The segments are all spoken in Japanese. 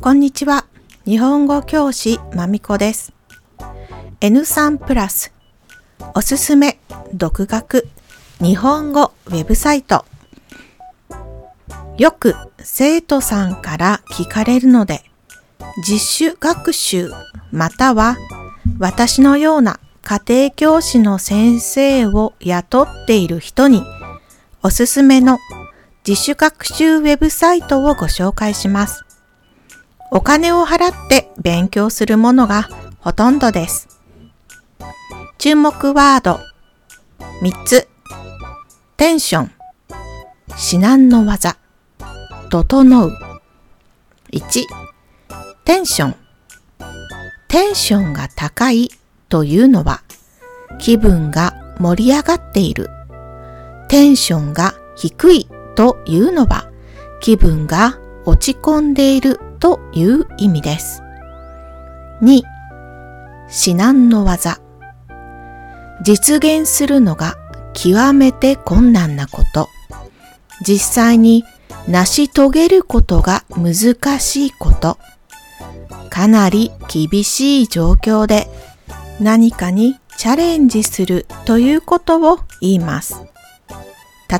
こんにちは。日本語教師まみこです。N3 プラスおすすめ独学日本語ウェブサイトよく生徒さんから聞かれるので自主学習または私のような家庭教師の先生を雇っている人におすすめの自主学習ウェブサイトをご紹介します。お金を払って勉強するものがほとんどです。注目ワード3つ。テンション、至難の技、整う。1、テンション。テンションが高いというのは気分が盛り上がっている。テンションが低いというのは気分が落ち込んでいるという意味です。2. 至難の技実現するのが極めて困難なこと。実際に成し遂げることが難しいこと。かなり厳しい状況で何かにチャレンジするということを言います。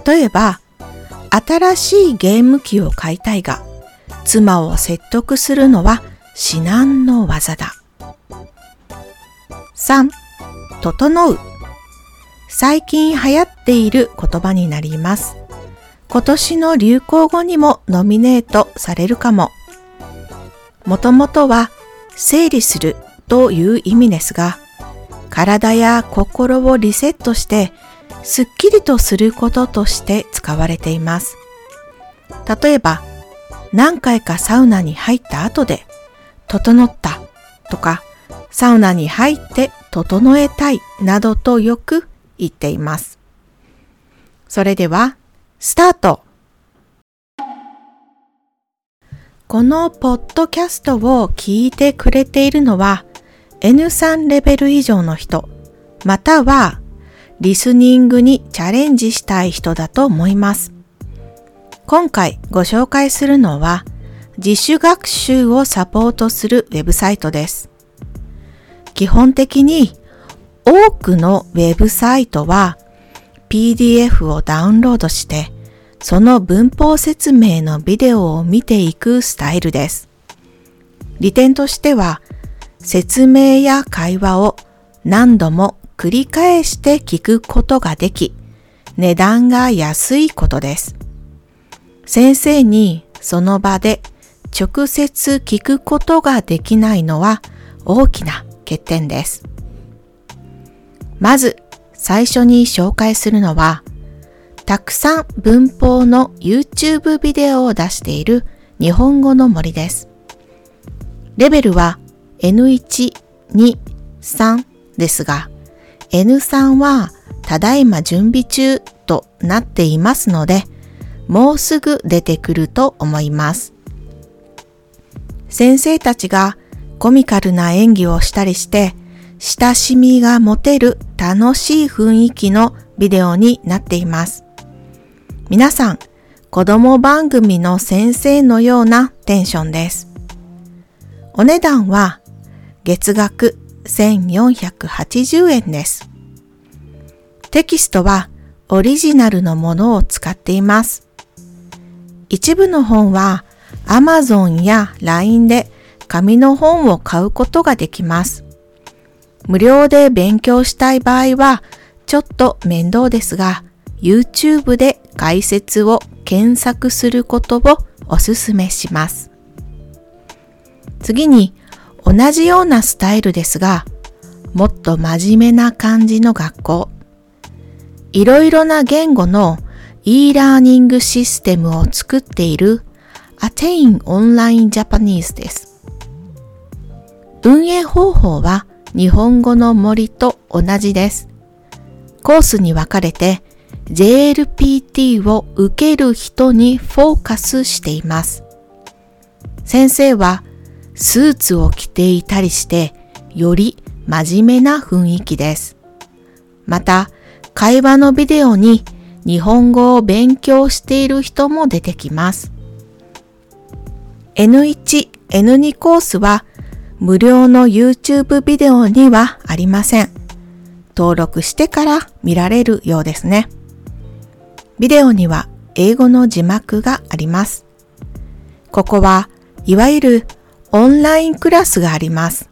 例えば、新しいゲーム機を買いたいが、妻を説得するのは至難の技だ。3. 整う。最近流行っている言葉になります。今年の流行語にもノミネートされるかも。もともとは整理するという意味ですが、体や心をリセットしてすっきりとすることとして使われています。例えば、何回かサウナに入った後で、整ったとか、サウナに入って整えたいなどとよく言っています。それでは、スタートこのポッドキャストを聞いてくれているのは N3 レベル以上の人、またはリスニングにチャレンジしたい人だと思います。今回ご紹介するのは自主学習をサポートするウェブサイトです。基本的に多くのウェブサイトは PDF をダウンロードしてその文法説明のビデオを見ていくスタイルです。利点としては説明や会話を何度も繰り返して聞くことができ値段が安いことです。先生にその場で直接聞くことができないのは大きな欠点です。まず最初に紹介するのはたくさん文法の YouTube ビデオを出している日本語の森です。レベルは N1、2、3ですが N3 はただいま準備中となっていますのでもうすぐ出てくると思います。先生たちがコミカルな演技をしたりして親しみが持てる楽しい雰囲気のビデオになっています。皆さん、子供番組の先生のようなテンションです。お値段は月額1480円です。テキストはオリジナルのものを使っています。一部の本は Amazon や LINE で紙の本を買うことができます。無料で勉強したい場合はちょっと面倒ですが YouTube で解説を検索することをお勧めします。次に同じようなスタイルですがもっと真面目な感じの学校いろいろな言語の e ラーニングシステムを作っている Attain Online Japanese です。運営方法は日本語の森と同じです。コースに分かれて JLPT を受ける人にフォーカスしています。先生はスーツを着ていたりしてより真面目な雰囲気です。また会話のビデオに日本語を勉強している人も出てきます。N1、N2 コースは無料の YouTube ビデオにはありません。登録してから見られるようですね。ビデオには英語の字幕があります。ここはいわゆるオンラインクラスがあります。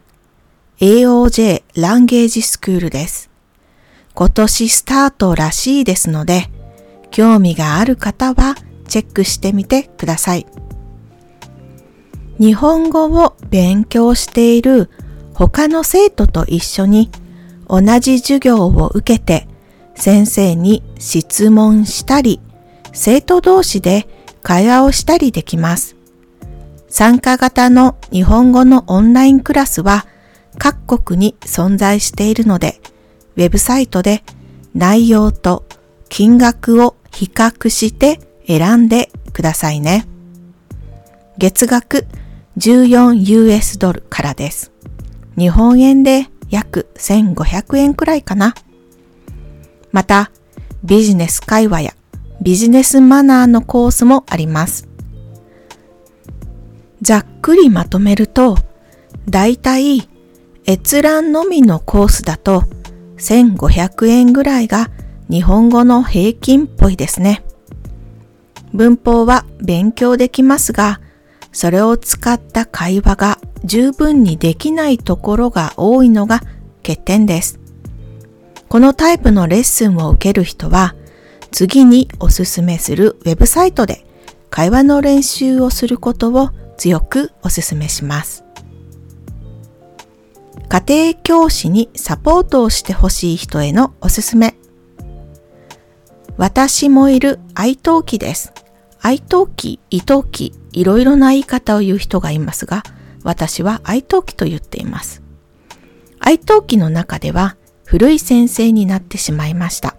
AOJ ランゲージスクールです。今年スタートらしいですので、興味がある方はチェックしてみてください。日本語を勉強している他の生徒と一緒に同じ授業を受けて先生に質問したり生徒同士で会話をしたりできます。参加型の日本語のオンラインクラスは各国に存在しているので、ウェブサイトで内容と金額を比較して選んでくださいね。月額 14US ドルからです。日本円で約1500円くらいかな。また、ビジネス会話やビジネスマナーのコースもあります。ざっくりまとめると、だいたい閲覧のみのコースだと1500円ぐらいが日本語の平均っぽいですね。文法は勉強できますが、それを使った会話が十分にできないところが多いのが欠点です。このタイプのレッスンを受ける人は、次におすすめするウェブサイトで会話の練習をすることを強くおすすめします。家庭教師にサポートをしてほしい人へのおすすめ。私もいる愛登記です。愛登記、伊登記、いろいろな言い方を言う人がいますが、私は愛登記と言っています。愛登記の中では古い先生になってしまいました。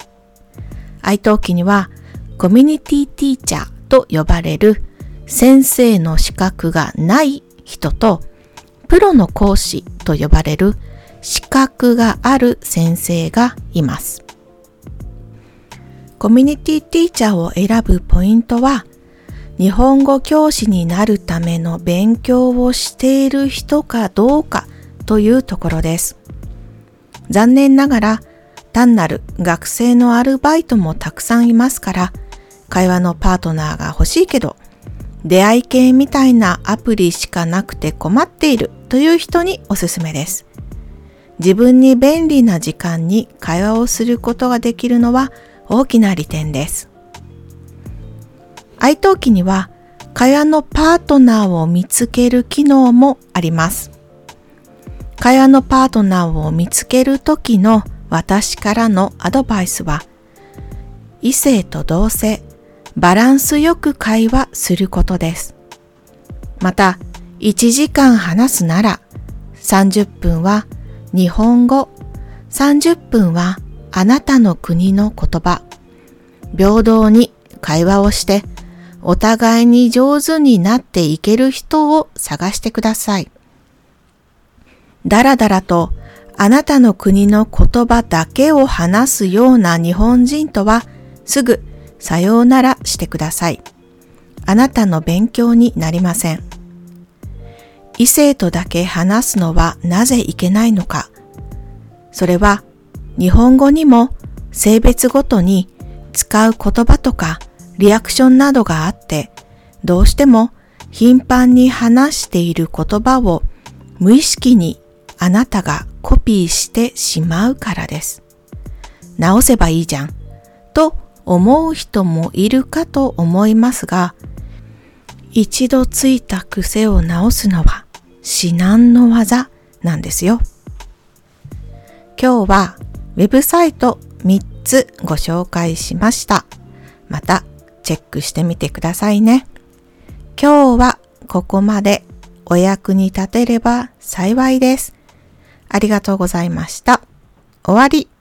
愛登記にはコミュニティティーチャーと呼ばれる先生の資格がない人とプロの講師と呼ばれる資格がある先生がいます。コミュニティティーチャーを選ぶポイントは日本語教師になるための勉強をしている人かどうかというところです。残念ながら単なる学生のアルバイトもたくさんいますから会話のパートナーが欲しいけど出会い系みたいなアプリしかなくて困っているという人におすすめです。自分に便利な時間に会話をすることができるのは大きな利点です。愛登記には会話のパートナーを見つける機能もあります。会話のパートナーを見つけるときの私からのアドバイスは、異性と同性、バランスよく会話することです。また、1時間話すなら、30分は日本語、30分はあなたの国の言葉、平等に会話をしてお互いに上手になっていける人を探してください。だらだらとあなたの国の言葉だけを話すような日本人とはすぐさようならしてください。あなたの勉強になりません。異性とだけ話すのはなぜいけないのか。それは日本語にも性別ごとに使う言葉とかリアクションなどがあって、どうしても頻繁に話している言葉を無意識にあなたがコピーしてしまうからです。直せばいいじゃん、と思う人もいるかと思いますが、一度ついた癖を直すのは至難の技なんですよ。今日はウェブサイト3つご紹介しました。またチェックしてみてくださいね。今日はここまでお役に立てれば幸いです。ありがとうございました。終わり。